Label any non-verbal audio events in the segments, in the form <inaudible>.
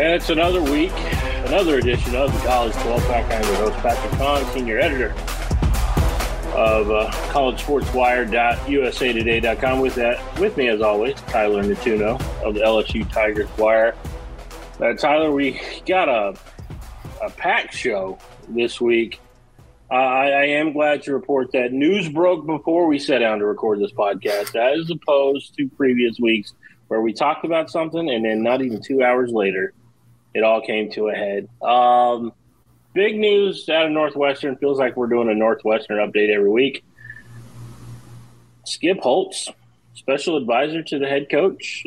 And it's another week, another edition of the College 12 Pack. I'm your host, Patrick Kahn, senior editor of uh, collegesportswire.usatoday.com. With that, with me as always, Tyler Nettuno of the LSU Tigers Wire. Uh, Tyler, we got a a pack show this week. Uh, I, I am glad to report that news broke before we sat down to record this podcast, as opposed to previous weeks where we talked about something and then not even two hours later it all came to a head. Um, big news out of Northwestern. Feels like we're doing a Northwestern update every week. Skip Holtz, special advisor to the head coach,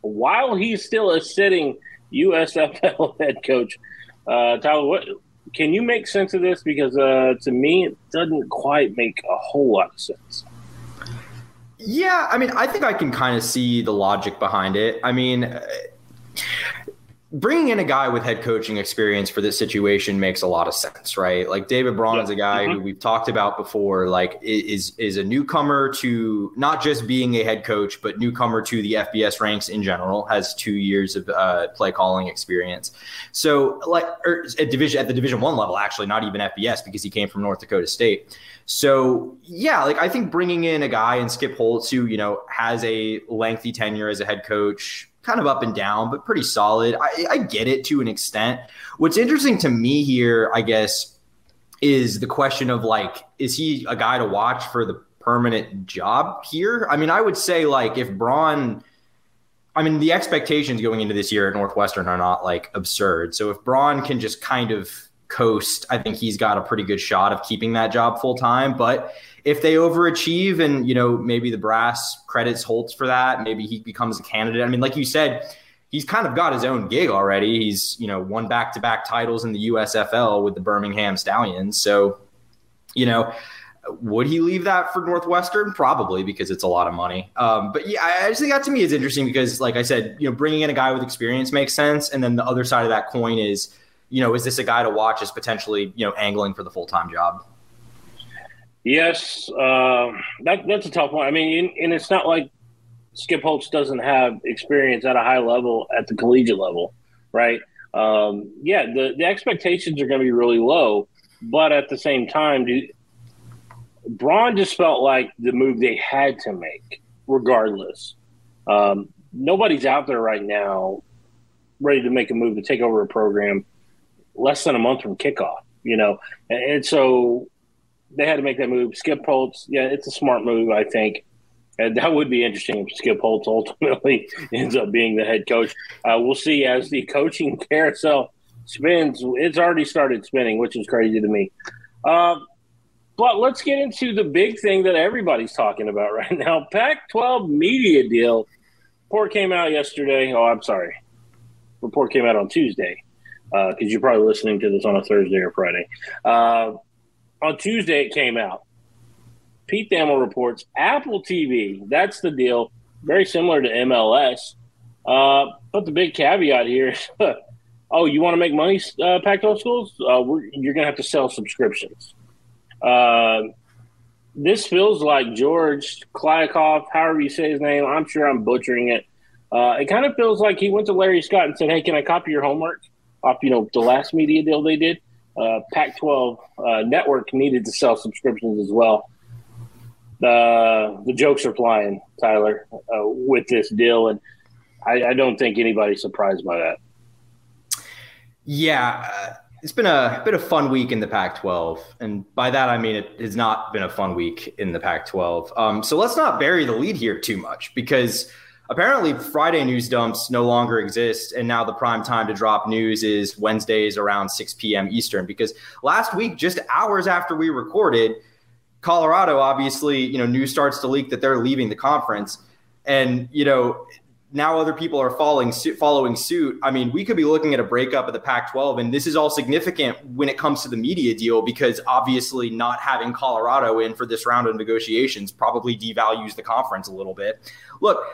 while he's still a sitting USFL <laughs> head coach. Uh, Tyler, what can you make sense of this? Because uh, to me, it doesn't quite make a whole lot of sense. Yeah, I mean, I think I can kind of see the logic behind it. I mean, bringing in a guy with head coaching experience for this situation makes a lot of sense, right? Like David Braun is a guy mm-hmm. who we've talked about before, like is is a newcomer to not just being a head coach, but newcomer to the FBS ranks in general. Has two years of uh, play calling experience. So, like er, at division at the Division One level, actually, not even FBS because he came from North Dakota State. So yeah, like I think bringing in a guy and Skip Holtz who you know has a lengthy tenure as a head coach kind of up and down, but pretty solid. I, I get it to an extent. What's interesting to me here, I guess, is the question of like, is he a guy to watch for the permanent job here? I mean, I would say like if Braun, I mean, the expectations going into this year at Northwestern are not like absurd. So if Braun can just kind of coast, I think he's got a pretty good shot of keeping that job full time. But if they overachieve and you know maybe the brass credits Holtz for that, maybe he becomes a candidate. I mean, like you said, he's kind of got his own gig already. He's you know won back to back titles in the USFL with the Birmingham Stallions. So you know. Would he leave that for Northwestern? Probably because it's a lot of money. Um, but yeah, I just think that to me is interesting because, like I said, you know, bringing in a guy with experience makes sense, and then the other side of that coin is, you know, is this a guy to watch as potentially, you know, angling for the full time job? Yes, uh, that, that's a tough one. I mean, and it's not like Skip Holtz doesn't have experience at a high level at the collegiate level, right? Um, yeah, the, the expectations are going to be really low, but at the same time, do, Braun just felt like the move they had to make, regardless. Um, nobody's out there right now ready to make a move to take over a program less than a month from kickoff, you know, and, so they had to make that move. Skip Holtz, yeah, it's a smart move, I think. And that would be interesting if Skip Holtz ultimately <laughs> ends up being the head coach. Uh, we'll see as the coaching <laughs> carousel spins. It's already started spinning, which is crazy to me. Uh, but let's get into the big thing that everybody's talking about <laughs> right now Pac 12 media deal. Report came out yesterday. Oh, I'm sorry. Report came out on Tuesday because uh, you're probably listening to this on a Thursday or Friday. Uh, on Tuesday, it came out. Pete Thamel reports Apple TV. That's the deal. Very similar to MLS. Uh, but the big caveat here is <laughs> oh, you want to make money, uh, Pac 12 schools? Uh, you're going to have to sell subscriptions. Uh, this feels like George Kliavkoff, however you say his name. I'm sure I'm butchering it. Uh, it kind of feels like he went to Larry Scott and said, "Hey, can I copy your homework off you know the last media deal they did?" uh, Pac 12 uh, network needed to sell subscriptions as well. Uh, the jokes are flying, Tyler, uh, with this deal. And I, I, don't think anybody's surprised by that. Yeah. Uh, it's been a bit of fun week in the Pac 12. And by that, I mean it has not been a fun week in the Pac 12. Um, so let's not bury the lead here too much because apparently Friday news dumps no longer exist. And now the prime time to drop news is Wednesdays around 6 p.m. Eastern. Because last week, just hours after we recorded, Colorado obviously, you know, news starts to leak that they're leaving the conference. And, you know, now other people are following suit, following suit. I mean, we could be looking at a breakup of the Pac-12, and this is all significant when it comes to the media deal because obviously not having Colorado in for this round of negotiations probably devalues the conference a little bit. Look,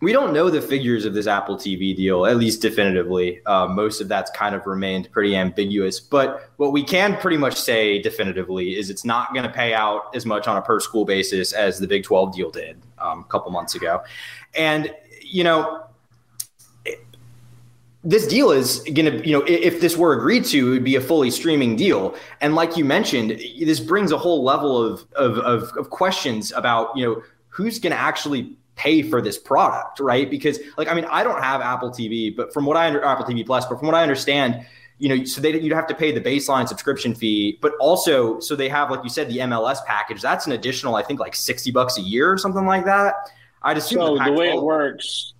we don't know the figures of this Apple TV deal, at least definitively. Uh, most of that's kind of remained pretty ambiguous. But what we can pretty much say definitively is it's not going to pay out as much on a per school basis as the Big 12 deal did um, a couple months ago. And, you know, this deal is going to, you know, if this were agreed to, it would be a fully streaming deal. And like you mentioned, this brings a whole level of, of, of, of questions about, you know, who's going to actually pay for this product, right? Because like, I mean, I don't have Apple TV, but from what I under Apple TV Plus, but from what I understand, you know, so they you'd have to pay the baseline subscription fee, but also so they have, like you said, the MLS package. That's an additional, I think, like sixty bucks a year or something like that. I'd assume so. The, the way it works,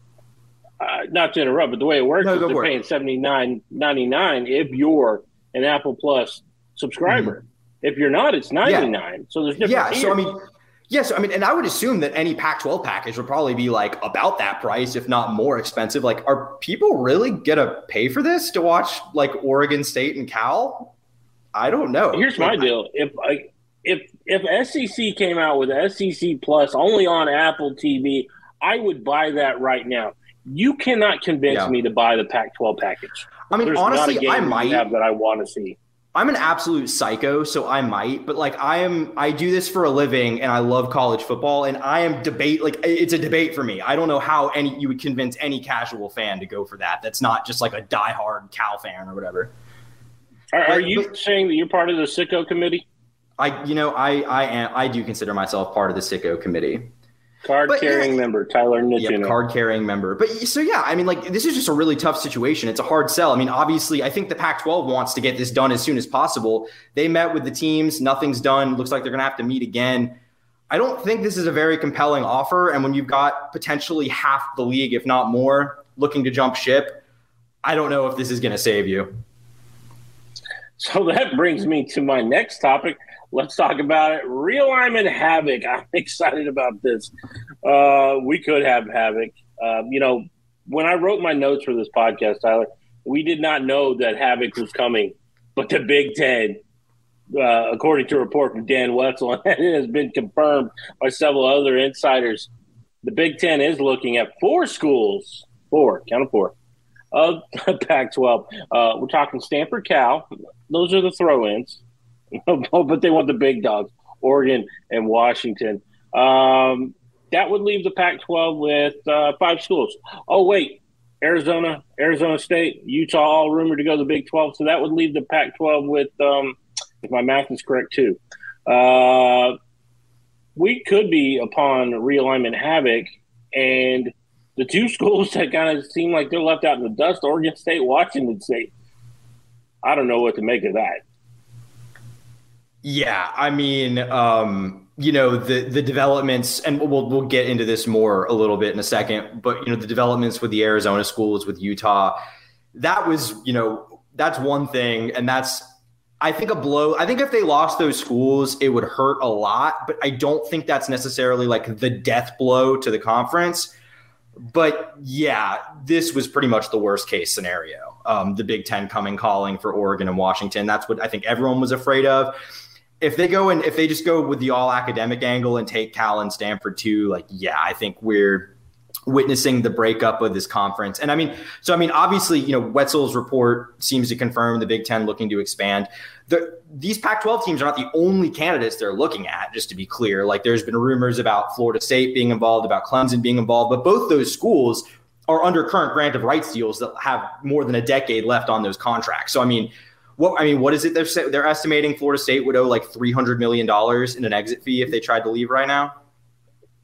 uh, not to interrupt, but the way it works no, is they're paying seventy nine ninety nine if you're an Apple Plus subscriber. Mm-hmm. If you're not, it's ninety nine. Yeah. So there's different. Yeah. Tiers. So I mean Yes, I mean, and I would assume that any Pac-12 package would probably be like about that price, if not more expensive. Like, are people really gonna pay for this to watch like Oregon State and Cal? I don't know. Here's my deal: if I, if if SEC came out with SEC Plus only on Apple TV, I would buy that right now. You cannot convince yeah. me to buy the Pac-12 package. I mean, There's honestly, I might have that I want to see. I'm an absolute psycho, so I might, but like I am, I do this for a living and I love college football and I am debate, like it's a debate for me. I don't know how any, you would convince any casual fan to go for that. That's not just like a diehard Cal fan or whatever. Are, are you but, saying that you're part of the sicko committee? I, you know, I, I am, I do consider myself part of the sicko committee. Card carrying yeah, member, Tyler Nitchino. card carrying member. But so, yeah, I mean, like, this is just a really tough situation. It's a hard sell. I mean, obviously, I think the Pac 12 wants to get this done as soon as possible. They met with the teams, nothing's done. Looks like they're going to have to meet again. I don't think this is a very compelling offer. And when you've got potentially half the league, if not more, looking to jump ship, I don't know if this is going to save you. So that brings me to my next topic Let's talk about it. Realignment Havoc. <laughs> I'm excited about this. Uh, we could have Havoc. Uh, you know, when I wrote my notes for this podcast, Tyler, we did not know that Havoc was coming, but the Big Ten, uh, according to a report from Dan Wetzel, <laughs> and it has been confirmed by several other insiders, the Big Ten is looking at four schools, four, count of four, of <laughs> Pac 12. Uh, we're talking Stanford Cal. Those are the throw ins. <laughs> but they want the big dogs, Oregon and Washington. Um, that would leave the Pac-12 with uh, five schools. Oh wait, Arizona, Arizona State, Utah, all rumored to go to the Big 12. So that would leave the Pac-12 with, um, if my math is correct too. Uh, we could be upon realignment havoc, and the two <laughs> schools that kind of seem like they're left out in the dust: Oregon State, Washington State. I don't know what to make of that. Yeah, I mean, um, you know, the the developments, and we'll we'll get into this more a little bit in a second. But you know, the developments with the Arizona schools, with Utah, that was you know that's one thing, and that's I think a blow. I think if they lost those schools, it would hurt a lot. But I don't think that's necessarily like the death blow to the conference. But yeah, this was pretty much the worst case scenario. Um, the Big Ten coming calling for Oregon and Washington. That's what I think everyone was afraid of if they go and if they just go with the all academic angle and take Cal and Stanford too, like yeah, I think we're witnessing the breakup of this conference. And I mean, so I mean, obviously, you know, Wetzel's report seems to confirm the Big Ten looking to expand. The, these Pac-12 teams are not the only candidates they're looking at. Just to be clear, like there's been rumors about Florida State being involved, about Clemson being involved, but both those schools are under current grant of rights deals that have more than a decade left on those contracts. So I mean, what I mean, what is it they're they're estimating Florida State would owe like three hundred million dollars in an exit fee if they tried to leave right now?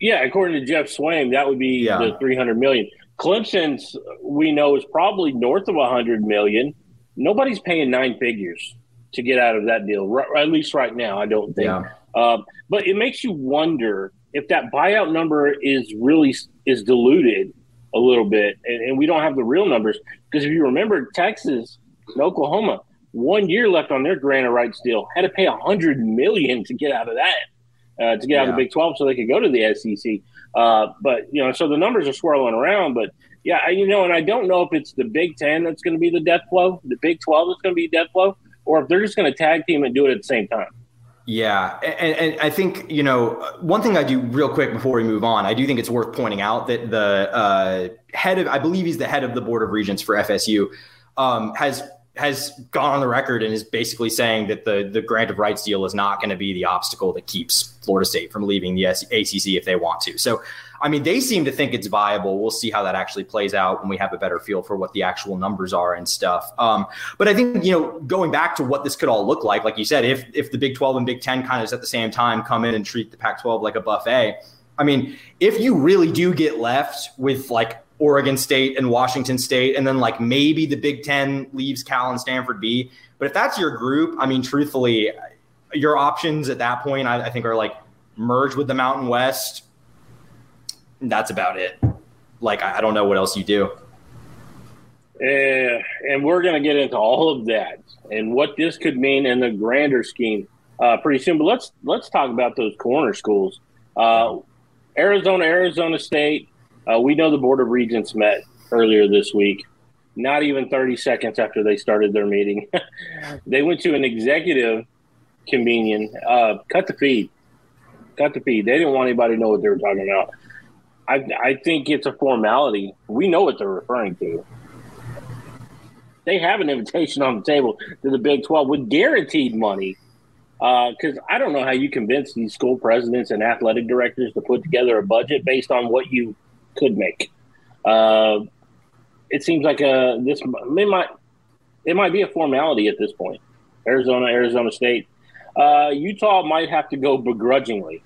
Yeah, according to Jeff Swaim, that would be yeah. the three hundred million. Clemson's we know is probably north of a hundred million. Nobody's paying nine figures to get out of that deal, at least right now. I don't think. Yeah. Um, but it makes you wonder if that buyout number is really is diluted a little bit, and, and we don't have the real numbers because if you remember, Texas and Oklahoma one year left on their grant of rights deal. Had to pay a hundred million to get out of that, uh, to get out of the Big Twelve, so they could go to the SEC. Uh, but you know, so the numbers are swirling around. But yeah, you know, and I don't know if it's the Big Ten that's going to be the death blow, the Big Twelve that's going to be death blow, or if they're just going to tag team and do it at the same time. Yeah, and, and, I think you know one thing I do real quick before we move on. I do think it's worth pointing out that the uh, head of, I believe he's the head of the board of regents for FSU, um, has has gone on the record and is basically saying that the the grant of rights deal is not going to be the obstacle that keeps Florida State from leaving the ACC if they want to. So I mean, they seem to think it's viable. We'll see how that actually plays out when we have a better feel for what the actual numbers are and stuff. Um, but I think you know, going back to what this could all look like, like you said, if if the Big Twelve and Big Ten kind of at the same time come in and treat the Pac twelve like a buffet. I mean, if you really do get left with like Oregon State and Washington State, and then like maybe the Big Ten leaves Cal and Stanford B. But if that's your group, I mean, truthfully, your options at that point, I, I think, are like merge with the Mountain West. That's about it. Like, I, I don't know what else you do. Uh, and we're going to get into all of that and what this could mean in the grander scheme uh, pretty soon. But let's let's talk about those corner schools. Uh, Arizona, Arizona State. Uh, we know the Board of Regents met earlier this week. Not even 30 seconds after they started their meeting, <laughs> they went to an executive convening, uh, cut the feed, cut the feed. They didn't want anybody to know what they were talking about. I, I think it's a formality. We know what they're referring to. They have an invitation on the table to the Big 12 with guaranteed money. Because uh, I don't know how you convince these school presidents and athletic directors to put together a budget based on what you could make. Uh, it seems like a this it might it might be a formality at this point. Arizona, Arizona State, uh, Utah might have to go begrudgingly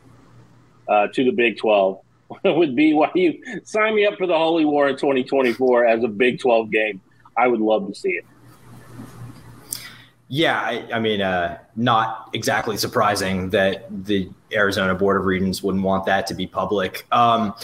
uh, to the Big Twelve <laughs> with BYU. Sign me up for the Holy War in 2024 as a Big 12 game. I would love to see it. Yeah, I, I mean, uh, not exactly surprising that the Arizona Board of Regents wouldn't want that to be public. Um,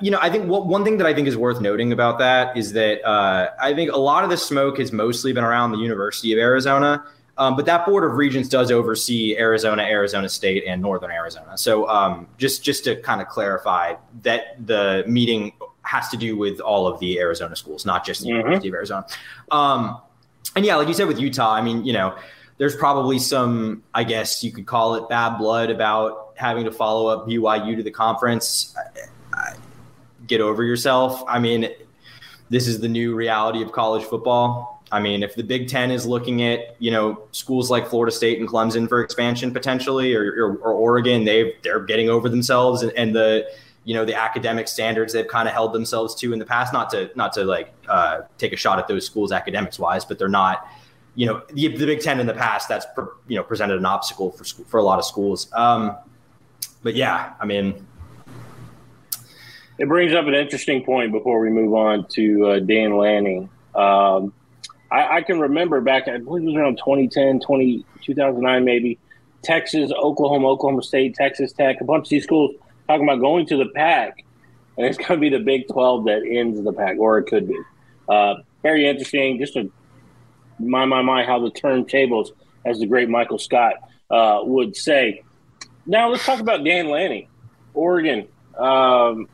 you know, I think what, one thing that I think is worth noting about that is that uh, I think a lot of the smoke has mostly been around the University of Arizona. Um, but that board of regents does oversee Arizona, Arizona State, and Northern Arizona. So um, just just to kind of clarify that the meeting has to do with all of the Arizona schools, not just the mm-hmm. University of Arizona. Um, and yeah, like you said with Utah, I mean, you know, there's probably some, I guess you could call it bad blood about having to follow up BYU to the conference. Get over yourself. I mean, this is the new reality of college football I mean, if the Big Ten is looking at you know schools like Florida State and Clemson for expansion potentially, or, or, or Oregon, they they're getting over themselves and, and, the you know the academic standards they've kind of held themselves to in the past. Not to not to like uh, take a shot at those schools academics wise, but they're not. You know, the, the Big Ten in the past that's you know presented an obstacle for school, for a lot of schools. Um, but yeah, I mean, it brings up an interesting point before we move on to uh, Dan Lanning. Um, I, I, can remember back, I believe it was around 2010, 20, 2009 maybe, Texas, Oklahoma, Oklahoma State, Texas Tech, a bunch of these schools talking about going to the Pac, and it's going to be the Big 12 that ends the Pac, or it could be. Uh, very interesting. Just to my, my, my, how the turntables, as the great Michael Scott uh, would say. Now let's talk about Dan Lanning, Oregon. Um,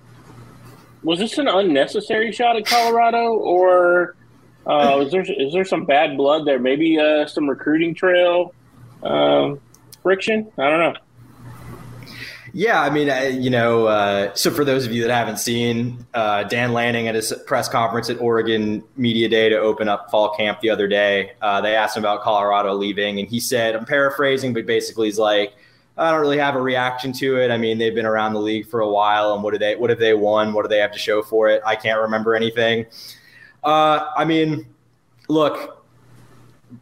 was this an unnecessary shot at Colorado, or uh, is there is there some bad blood there? Maybe uh, some recruiting trail um, friction. I don't know. Yeah, I mean, you know, uh, so for those of you that haven't seen uh, Dan Lanning at his press conference at Oregon Media Day to open up fall camp the other day, uh, they asked him about Colorado leaving, and he said, I'm paraphrasing, but basically he's like, I don't really have a reaction to it. I mean, they've been around the league for a while, and what do they? What have they won? What do they have to show for it? I can't remember anything. Uh, I mean, look,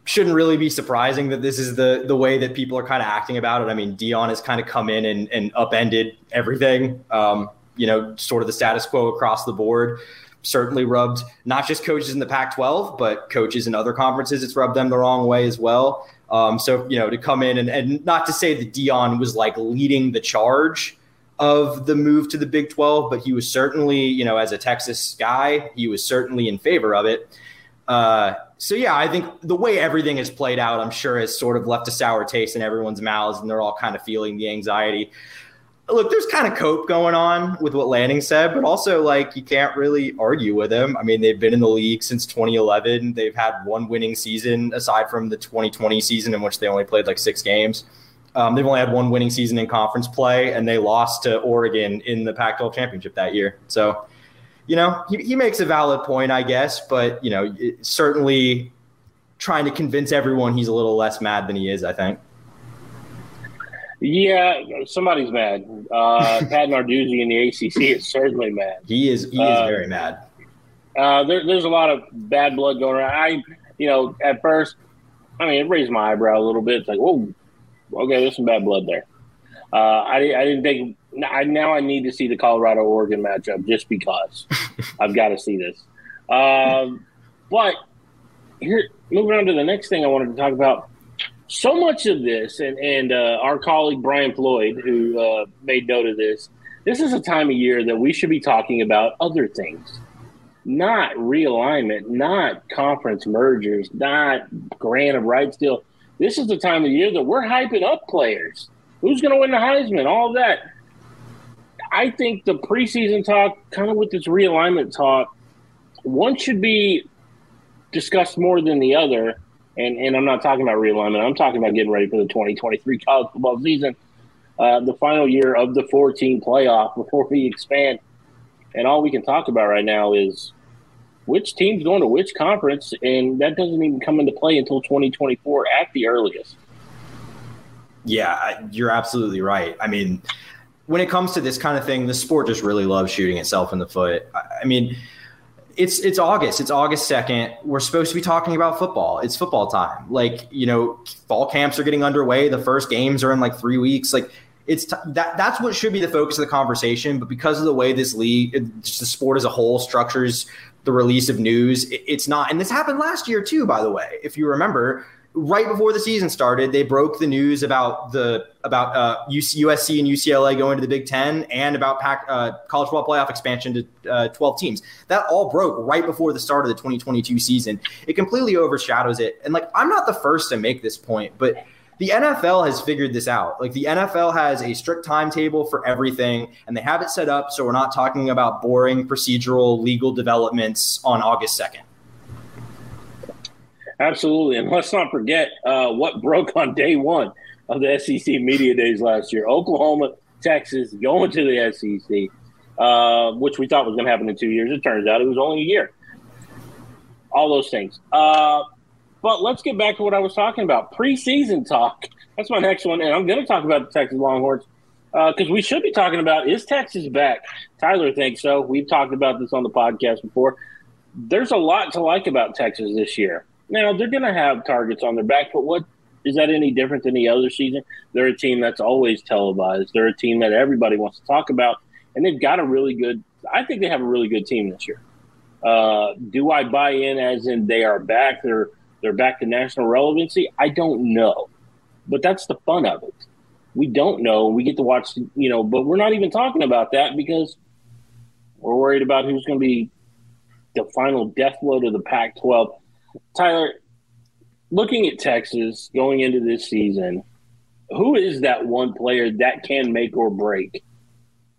shouldn't really be surprising that this is the the way that people are kind of acting about it. I mean, Deion has kind of come in and, and upended everything. Um, you know, sort of the status quo across the board. Certainly rubbed not just coaches in the Pac-12, but coaches in other conferences. It's rubbed them the wrong way as well. Um, so you know, to come in and, and not to say that Deion was like leading the charge of the move to the Big 12, but he was certainly, you know, as a Texas guy, he was certainly in favor of it. Uh, so yeah, I think the way everything has played out, I'm sure has sort of left a sour taste in everyone's mouths, and they're all kind of feeling the anxiety. Look, there's kind of cope going on with what Lanning said, but also like you can't really argue with him. I mean, they've been in the league since 2011. They've had one winning season aside from the 2020 season in which they only played like six games. Um, they've only had one winning season in conference play, and they lost to Oregon in the Pac-12 championship that year. So you know, he, he makes a valid point, I guess, but you know, certainly trying to convince everyone he's a little less mad than he is. I think. Yeah, somebody's mad. Uh, <laughs> Pat Narduzzi in the ACC is certainly mad. He is. He is uh, very mad. Uh, there, there's a lot of bad blood going around. I, you know, at first, I mean, it raised my eyebrow a little bit. It's like, whoa, okay, there's some bad blood there. Uh, I, I didn't think. I, now I need to see the Colorado Oregon matchup just because <laughs> I've got to see this. Um, but here, moving on to the next thing I wanted to talk about. So much of this, and and uh, our colleague Brian Floyd, who uh, made note of this, this is a time of year that we should be talking about other things, not realignment, not conference mergers, not grant of rights deal. This is the time of year that we're hyping up players. Who's going to win the Heisman? All of that. I think the preseason talk, kind of with this realignment talk, one should be discussed more than the other. And, and I'm not talking about realignment. I'm talking about getting ready for the 2023 college football season, uh, the final year of the 14 playoff before we expand. And all we can talk about right now is which team's going to which conference, and that doesn't even come into play until 2024 at the earliest. Yeah, you're absolutely right. I mean, when it comes to this kind of thing, the sport just really loves shooting itself in the foot. I mean, it's it's August. It's August second. We're supposed to be talking about football. It's football time. Like you know, fall camps are getting underway. The first games are in like three weeks. Like it's t- that that's what should be the focus of the conversation. But because of the way this league, the sport as a whole structures the release of news, it, it's not. And this happened last year too, by the way. If you remember, right before the season started, they broke the news about the about uh, USC and UCLA going to the Big Ten and about Pac, uh, college football playoff expansion to uh, 12 teams. That all broke right before the start of the 2022 season. It completely overshadows it. And like, I'm not the first to make this point, but the NFL has figured this out. Like the NFL has a strict timetable for everything, and they have it set up so we're not talking about boring procedural legal developments on August 2nd. Absolutely. And let's not forget uh, what broke on day one of the SEC Media Days last year. Oklahoma, Texas going to the SEC, uh, which we thought was going to happen in two years. It turns out it was only a year. All those things. Uh, but let's get back to what I was talking about preseason talk. That's my next one. And I'm going to talk about the Texas Longhorns because uh, we should be talking about is Texas back? Tyler thinks so. We've talked about this on the podcast before. There's a lot to like about Texas this year. Now they're going to have targets on their back, but what is that any different than the other season? They're a team that's always televised. They're a team that everybody wants to talk about, and they've got a really good. I think they have a really good team this year. Uh, do I buy in as in they are back? They're they're back to national relevancy. I don't know, but that's the fun of it. We don't know. We get to watch, you know, but we're not even talking about that because we're worried about who's going to be the final death blow to the Pac-12. Tyler, looking at Texas going into this season, who is that one player that can make or break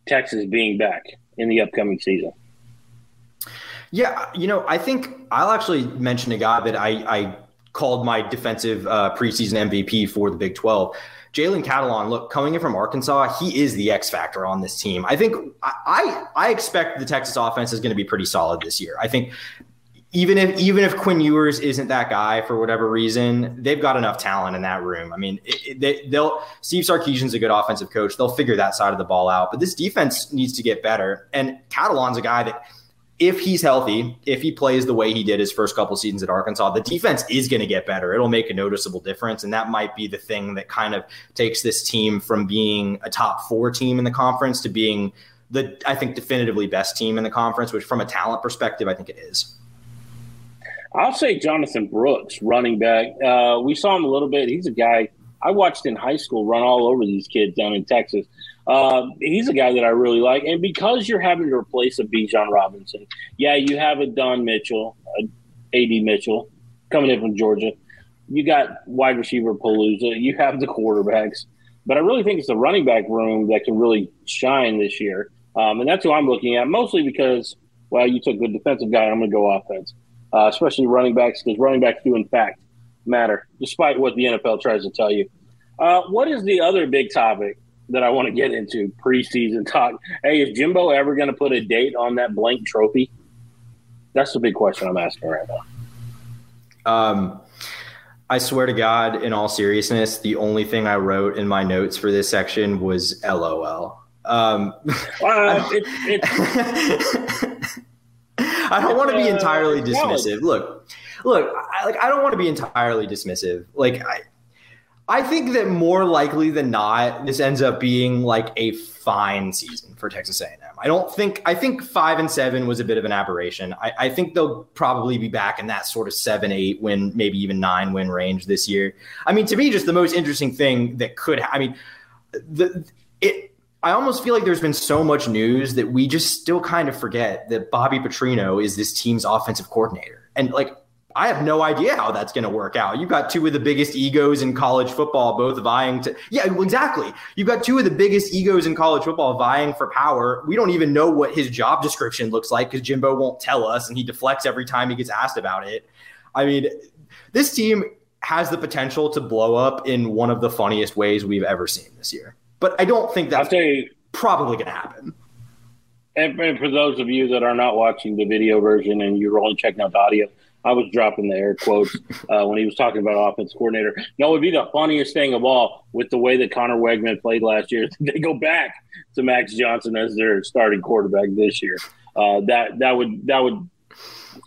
Texas being back in the upcoming season? Yeah, you know, I think I'll actually mention a guy that I, I called my defensive uh, preseason MVP for the Big 12. Jalen Catalon, look, coming in from Arkansas, he is the X factor on this team. I think I I expect the Texas offense is going to be pretty solid this year. I think even if even if Quinn Ewers isn't that guy for whatever reason, they've got enough talent in that room. I mean, it, they, will Steve Sarkisian's a good offensive coach. They'll figure that side of the ball out. But this defense needs to get better. And Catalon's a guy that, if he's healthy, if he plays the way he did his first couple seasons at Arkansas, the defense is going to get better. It'll make a noticeable difference, and that might be the thing that kind of takes this team from being a top four team in the conference to being the I think definitively best team in the conference. Which, from a talent perspective, I think it is. I'll say Jonathan Brooks, running back. Uh, we saw him a little bit. He's a guy I watched in high school run all over these kids down in Texas. Uh, he's a guy that I really like. And because you're having to replace a Bijan Robinson, yeah, you have a Don Mitchell, a AD Mitchell coming in from Georgia. You got wide receiver Palooza. You have the quarterbacks. But I really think it's the running back room that can really shine this year. Um, and that's who I'm looking at, mostly because, well, you took the defensive guy. I'm going to go offense uh, especially running backs, because running backs do, in fact, matter, despite what the NFL tries to tell you. Uh, what is the other big topic that I want to get into preseason talk? Hey, is Jimbo ever going to put a date on that blank trophy? That's the big question I'm asking right now. Um, I swear to God, in all seriousness, the only thing I wrote in my notes for this section was LOL. Um, uh, it, it, <laughs> I don't want to be entirely dismissive. Look, look, I, like I don't want to be entirely dismissive. Like I, I think that more likely than not, this ends up being like a fine season for Texas A&M. I don't think I think five and seven was a bit of an aberration. I, I think they'll probably be back in that sort of seven, eight win, maybe even nine win range this year. I mean, to me, just the most interesting thing that could. I mean, the it. I almost feel like there's been so much news that we just still kind of forget that Bobby Petrino is this team's offensive coordinator. And like I have no idea how that's going to work out. You've got two of the biggest egos in college football, both vying to, yeah, exactly. You've got two of the biggest egos in college football vying for power. We don't even know what his job description looks like because Jimbo won't tell us and he deflects every time he gets asked about it. I mean, this team has the potential to blow up in one of the funniest ways we've ever seen this year. But I don't think that's you, probably going to happen. And, and for those of you that are not watching the video version and you're only checking out the audio, I was dropping the air quotes <laughs> uh, when he was talking about offense coordinator. No, it would be the funniest thing of all with the way that Conner Weigman played last year. <laughs> They go back to Max Johnson as their starting quarterback this year. Uh, that that would that would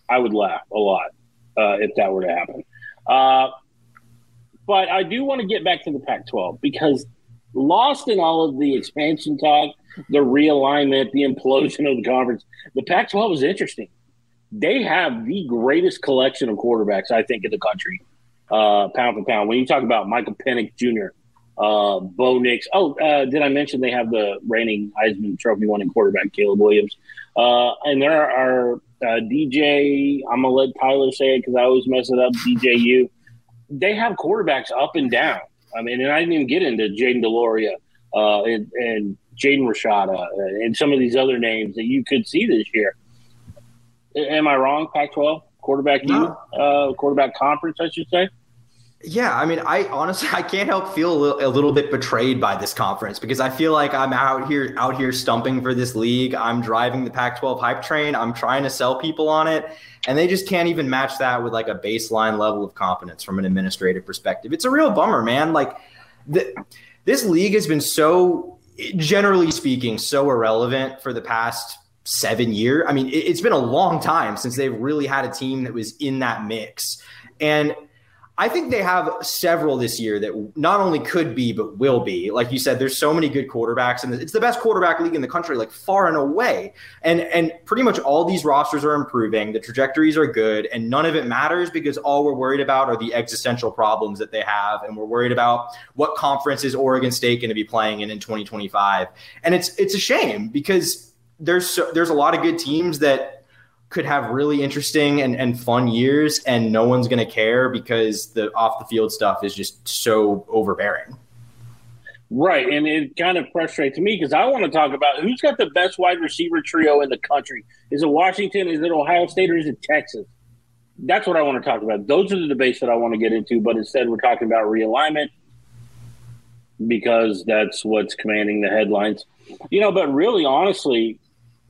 I would laugh a lot uh, if that were to happen. Uh, but I do want to get back to the Pac-12 because lost in all of the expansion talk, the realignment, the implosion of the conference, the Pac-12 is interesting they have the greatest collection of quarterbacks, I think, in the country, uh, pound for pound. When you talk about Michael Penix Jr., uh, Bo Nix. Oh, uh, did I mention they have the reigning Heisman Trophy winning quarterback, Caleb Williams? Uh, and there are uh, DJ, I'm going to let Tyler say it because I always mess it up, DJU. They have quarterbacks up and down. I mean, and I didn't even get into Jayden de Laura uh, and, and Jaden Rashada and some of these other names that you could see this year. Am I wrong? Pac-12 quarterback no. U, uh, quarterback conference, I should say. Yeah, I mean, I honestly <laughs> I can't help feel a little, a little, bit betrayed by this conference because I feel like I'm out here out here stumping for this league. I'm driving the Pac-12 hype train. I'm trying to sell people on it, and they just can't even match that with like a baseline level of confidence from an administrative perspective. It's a real bummer, man. Like the, this league has been so generally speaking so irrelevant for the past seven year. I mean, it, it's been a long time since they've really had a team that was in that mix. And I think they have several this year that not only could be, but will be. Like you said, there's so many good quarterbacks, and it's the best quarterback league in the country, like far and away. And and pretty much all these rosters are improving. The trajectories are good, and none of it matters because all we're worried about are the existential problems that they have, and we're worried about what conference is Oregon State going to be playing in in 2025. And it's it's a shame because there's so, there's a lot of good teams that could have really interesting and, and fun years, and no one's going to care because the off the field stuff is just so overbearing. Right, and it kind of frustrates me because I want to talk about who's got the best wide receiver trio in the country. Is it Washington? Is it Ohio State? Or is it Texas? That's what I want to talk about. Those are the debates that I want to get into. But instead, we're talking about realignment because that's what's commanding the headlines. You know, but really, honestly,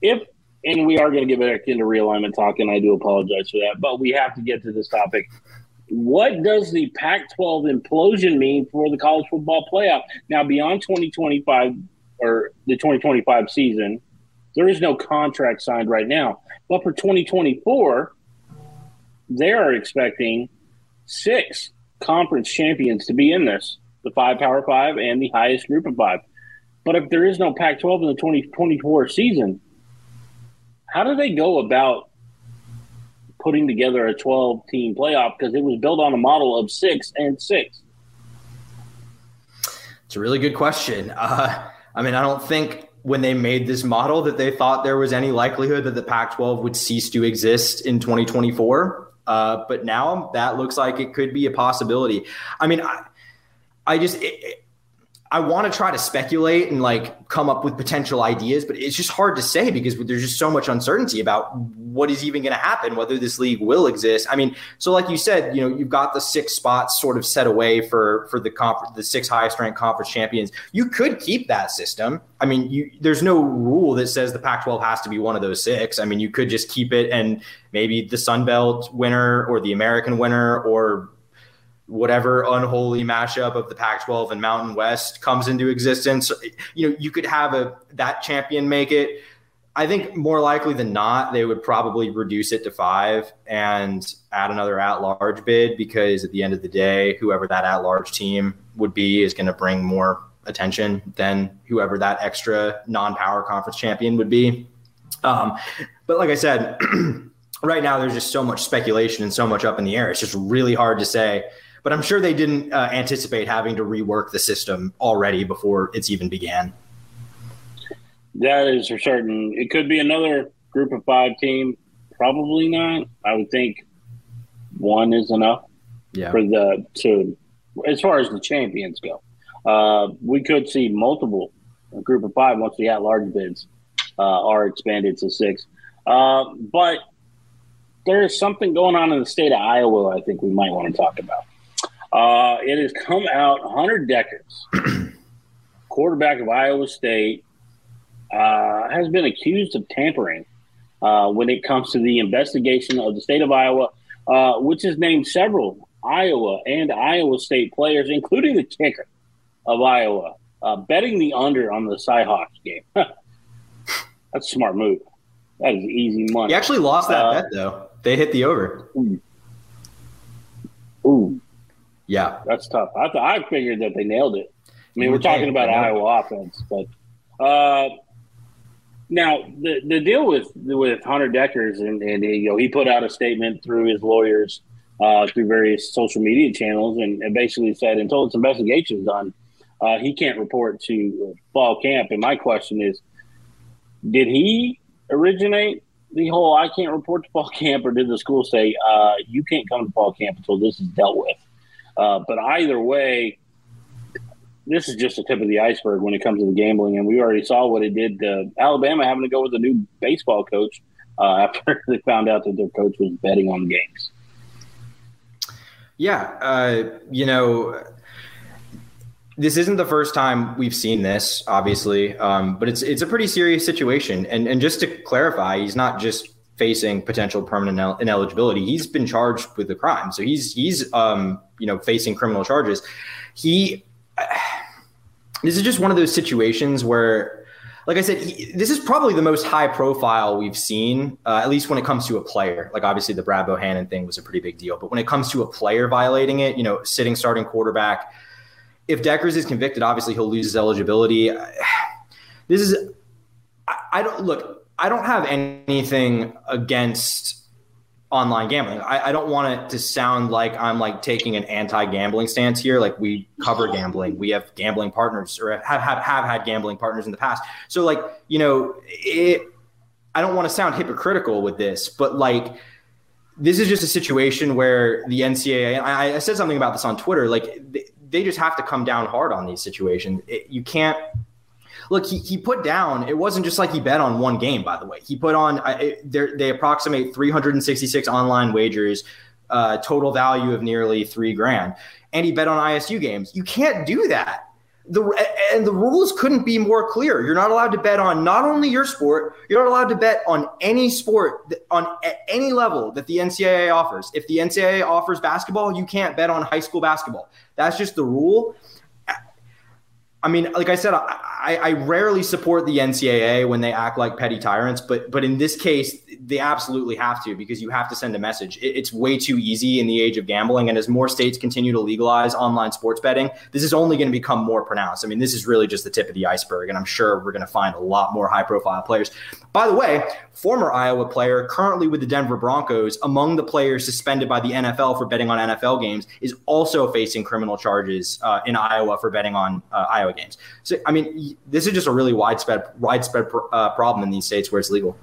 if and we are going to get back into realignment talk, and I do apologize for that, but we have to get to this topic. What does the Pac 12 implosion mean for the college football playoff? Now, beyond 2025 or the 2025 season, there is no contract signed right now. But for 2024, they are expecting six conference champions to be in this the five Power Five and the highest group of five. But if there is no Pac 12 in the 2024 season, how do they go about putting together a 12 team playoff because it was built on a model of six and six? It's a really good question. Uh, I mean, I don't think when they made this model that they thought there was any likelihood that the Pac 12 would cease to exist in 2024. Uh, but now that looks like it could be a possibility. I mean, I, I just, it, I want to try to speculate and like come up with potential ideas, but it's just hard to say because there's just so much uncertainty about what is even going to happen, whether this league will exist. I mean, so like you said, you know, you've got the six spots sort of set away for for the conference, the six highest ranked conference champions. You could keep that system. I mean, you, there's no rule that says the Pac-12 has to be one of those six. I mean, you could just keep it and maybe the Sun Belt winner or the American winner or whatever unholy mashup of the Pac-12 and Mountain West comes into existence. You know, you could have a that champion make it. I think more likely than not, they would probably reduce it to five and add another at-large bid because at the end of the day, whoever that at-large team would be is going to bring more attention than whoever that extra non-power conference champion would be. Um, but like I said, <clears throat> right now there's just so much speculation and so much up in the air. It's just really hard to say but I'm sure they didn't uh, anticipate having to rework the system already before it's even began. That is for certain. It could be another group of five team. Probably not. I would think one is enough yeah. for the to as far as the champions go. Uh, we could see multiple group of five once the at large bids uh, are expanded to six. Uh, but there is something going on in the state of Iowa. I think we might want to talk about. Uh, it has come out Hunter Dekkers, <clears throat> quarterback of Iowa State, uh, has been accused of tampering uh, when it comes to the investigation of the state of Iowa, uh, which has named several Iowa and Iowa State players, including the kicker of Iowa, uh, betting the under on the Cyhawks game. <laughs> That's a smart move. That is easy money. He actually lost that uh, bet though. They hit the over. Ooh. ooh. Yeah, that's tough. I th- I figured that they nailed it. I mean, we're talking about Iowa offense, but uh, now the the deal with with Hunter Dekkers and, and you know he put out a statement through his lawyers uh, through various social media channels and, and, basically said until this investigation is done, uh, he can't report to fall camp. And my question is, did he originate the whole I can't report to fall <laughs> camp, or did the school say uh, you can't come to fall camp until this is dealt with? Uh, but either way, this is just the tip of the iceberg when it comes to the gambling. And we already saw what it did to Alabama having to go with a new baseball coach uh, <laughs> after they found out that their coach was betting on games. Yeah. Uh, you know, this isn't the first time we've seen this, obviously, um, but it's it's a pretty serious situation. And and just to clarify, he's not just facing potential permanent ineligibility. He's been charged with the crime, so he's he's um, you know facing criminal charges. He <sighs> this is just one of those situations where, like I said, he, this is probably the most high profile we've seen, uh, at least when it comes to a player. Like obviously the Brad Bohannon thing was a pretty big deal, but when it comes to a player violating it, you know, sitting starting quarterback. If Dekkers is convicted, obviously he'll lose his eligibility. <sighs> This is, I, I don't look. I don't have anything against online gambling. I, I, don't want it to sound like I'm like taking an anti-gambling stance here. Like we cover gambling, we have gambling partners, or have have, have had gambling partners in the past. So like you know, it. I don't want to sound hypocritical with this, but like this is just a situation where the NCAA. I, I said something about this on Twitter. Like they, they just have to come down hard on these situations. It, you can't look, he, he put down, it wasn't just like he bet on one game, by the way. He put on, they approximate 366 online wagers, uh, total value of nearly three grand. And he bet on ISU games. You can't do that. The, and the rules couldn't be more clear. You're not allowed to bet on not only your sport, you're not allowed to bet on any sport on at any level that the NCAA offers. If the NCAA offers basketball, you can't bet on high school basketball. That's just the rule. I mean, like I said, I, I, rarely support the NCAA when they act like petty tyrants, but but in this case, they absolutely have to because you have to send a message. It, it's way too easy in the age of gambling, and as more states continue to legalize online sports betting, this is only going to become more pronounced. I mean, this is really just the tip of the iceberg, and I'm sure we're going to find a lot more high profile players. By the way, former Iowa player, currently with the Denver Broncos, among the players suspended by the NFL for betting on NFL games, is also facing criminal charges uh, in Iowa for betting on uh, Iowa games. So, I mean, this is just a really widespread widespread uh, problem in these states where it's legal.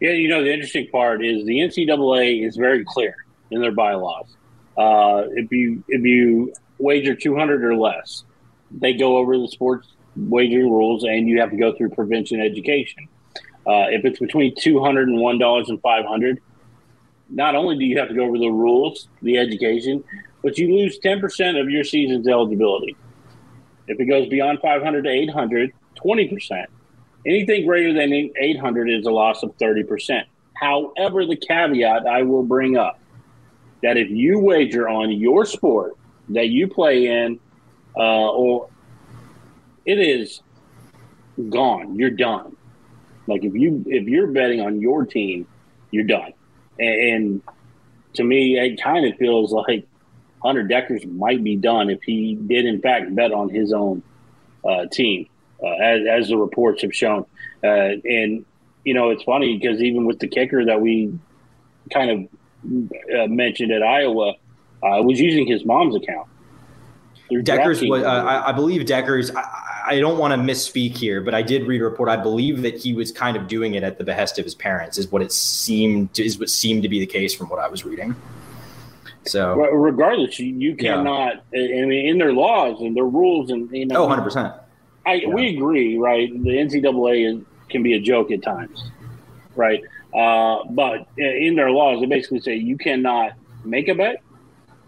Yeah, you know, the interesting part is the NCAA is very clear in their bylaws. Uh, if you if you wager two hundred or less, they go over the sports wagering rules, and you have to go through prevention education. Uh, if it's between two hundred and one dollars and five hundred, not only do you have to go over the rules, the education, but you lose ten percent of your season's eligibility. If it goes beyond 500 to 800, 20%. Anything greater than 800 is a loss of 30%. However, the caveat I will bring up that if you wager on your sport that you play in, uh, or it is gone, you're done. Like if you if you're betting on your team, you're done. And, and to me, it kind of feels like Hunter Dekkers might be done if he did in fact bet on his own uh, team, uh, as, as the reports have shown. Uh, and you know, it's funny because even with the kicker that we kind of uh, mentioned at Iowa, uh, was using his mom's account. Dekkers was, uh, I, I, believe Dekkers, I, I don't want to misspeak here, but I did read a report. I believe that he was kind of doing it at the behest of his parents. Is what it seemed to, is what seemed to be the case from what I was reading. So regardless, you, cannot. Yeah. I mean, in their laws and their rules, and you know, oh, 100 percent. I yeah. we agree, right? The NCAA is, can be a joke at times, right? Uh, but in their laws, they basically say you cannot make a bet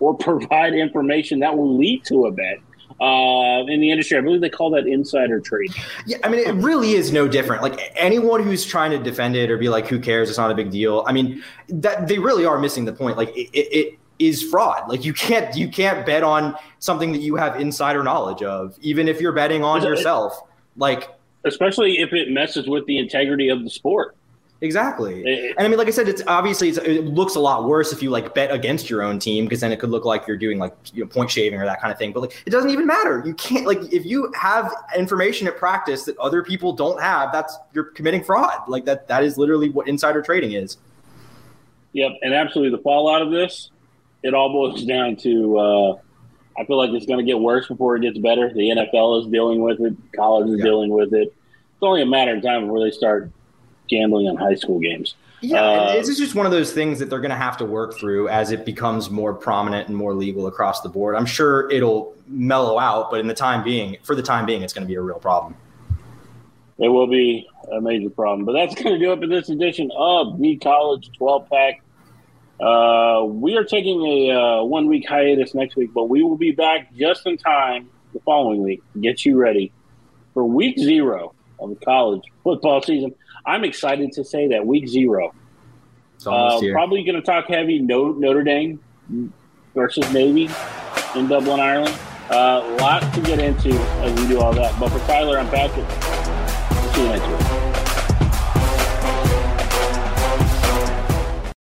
or <laughs> provide information that will lead to a bet. Uh, in the industry, I believe they call that insider trading. Yeah, I mean, it really is no different. Like anyone who's trying to defend it or be like, "Who cares? It's not a big deal." I mean, that they really are missing the point. Like it, it is fraud. Like you can't you can't bet on something that you have insider knowledge of, even if you're betting on yourself. Like especially if it messes with the integrity of the sport. Exactly. It, and I mean, like I said, it's obviously it's, it looks a lot worse if you like bet against your own team because then it could look like you're doing like you know point shaving or that kind of thing. But like it doesn't even matter. You can't like if you have information at practice that other people don't have, that's you're committing fraud. Like that that is literally what insider trading is. Yep, and absolutely the fallout of this, it all boils down to. Uh, I feel like it's going to get worse before it gets better. The NFL is dealing with it. College is yeah. dealing with it. It's only a matter of time before they start gambling on high school games. Yeah, uh, this is just one of those things that they're going to have to work through as it becomes more prominent and more legal across the board. I'm sure it'll mellow out, but in the time being, for the time being, it's going to be a real problem. It will be a major problem. But that's going to do it for this edition of the College 12 Pack. Uh, we are taking a uh, one week hiatus next week, but we will be back just in time the following week to get you ready for week zero of the college football season. I'm excited to say that week zero. Uh, probably going to talk heavy no, Notre Dame versus Navy in Dublin, Ireland. A uh, lot to get into as we do all that. But for Tyler, I'm Patrick. See you next week.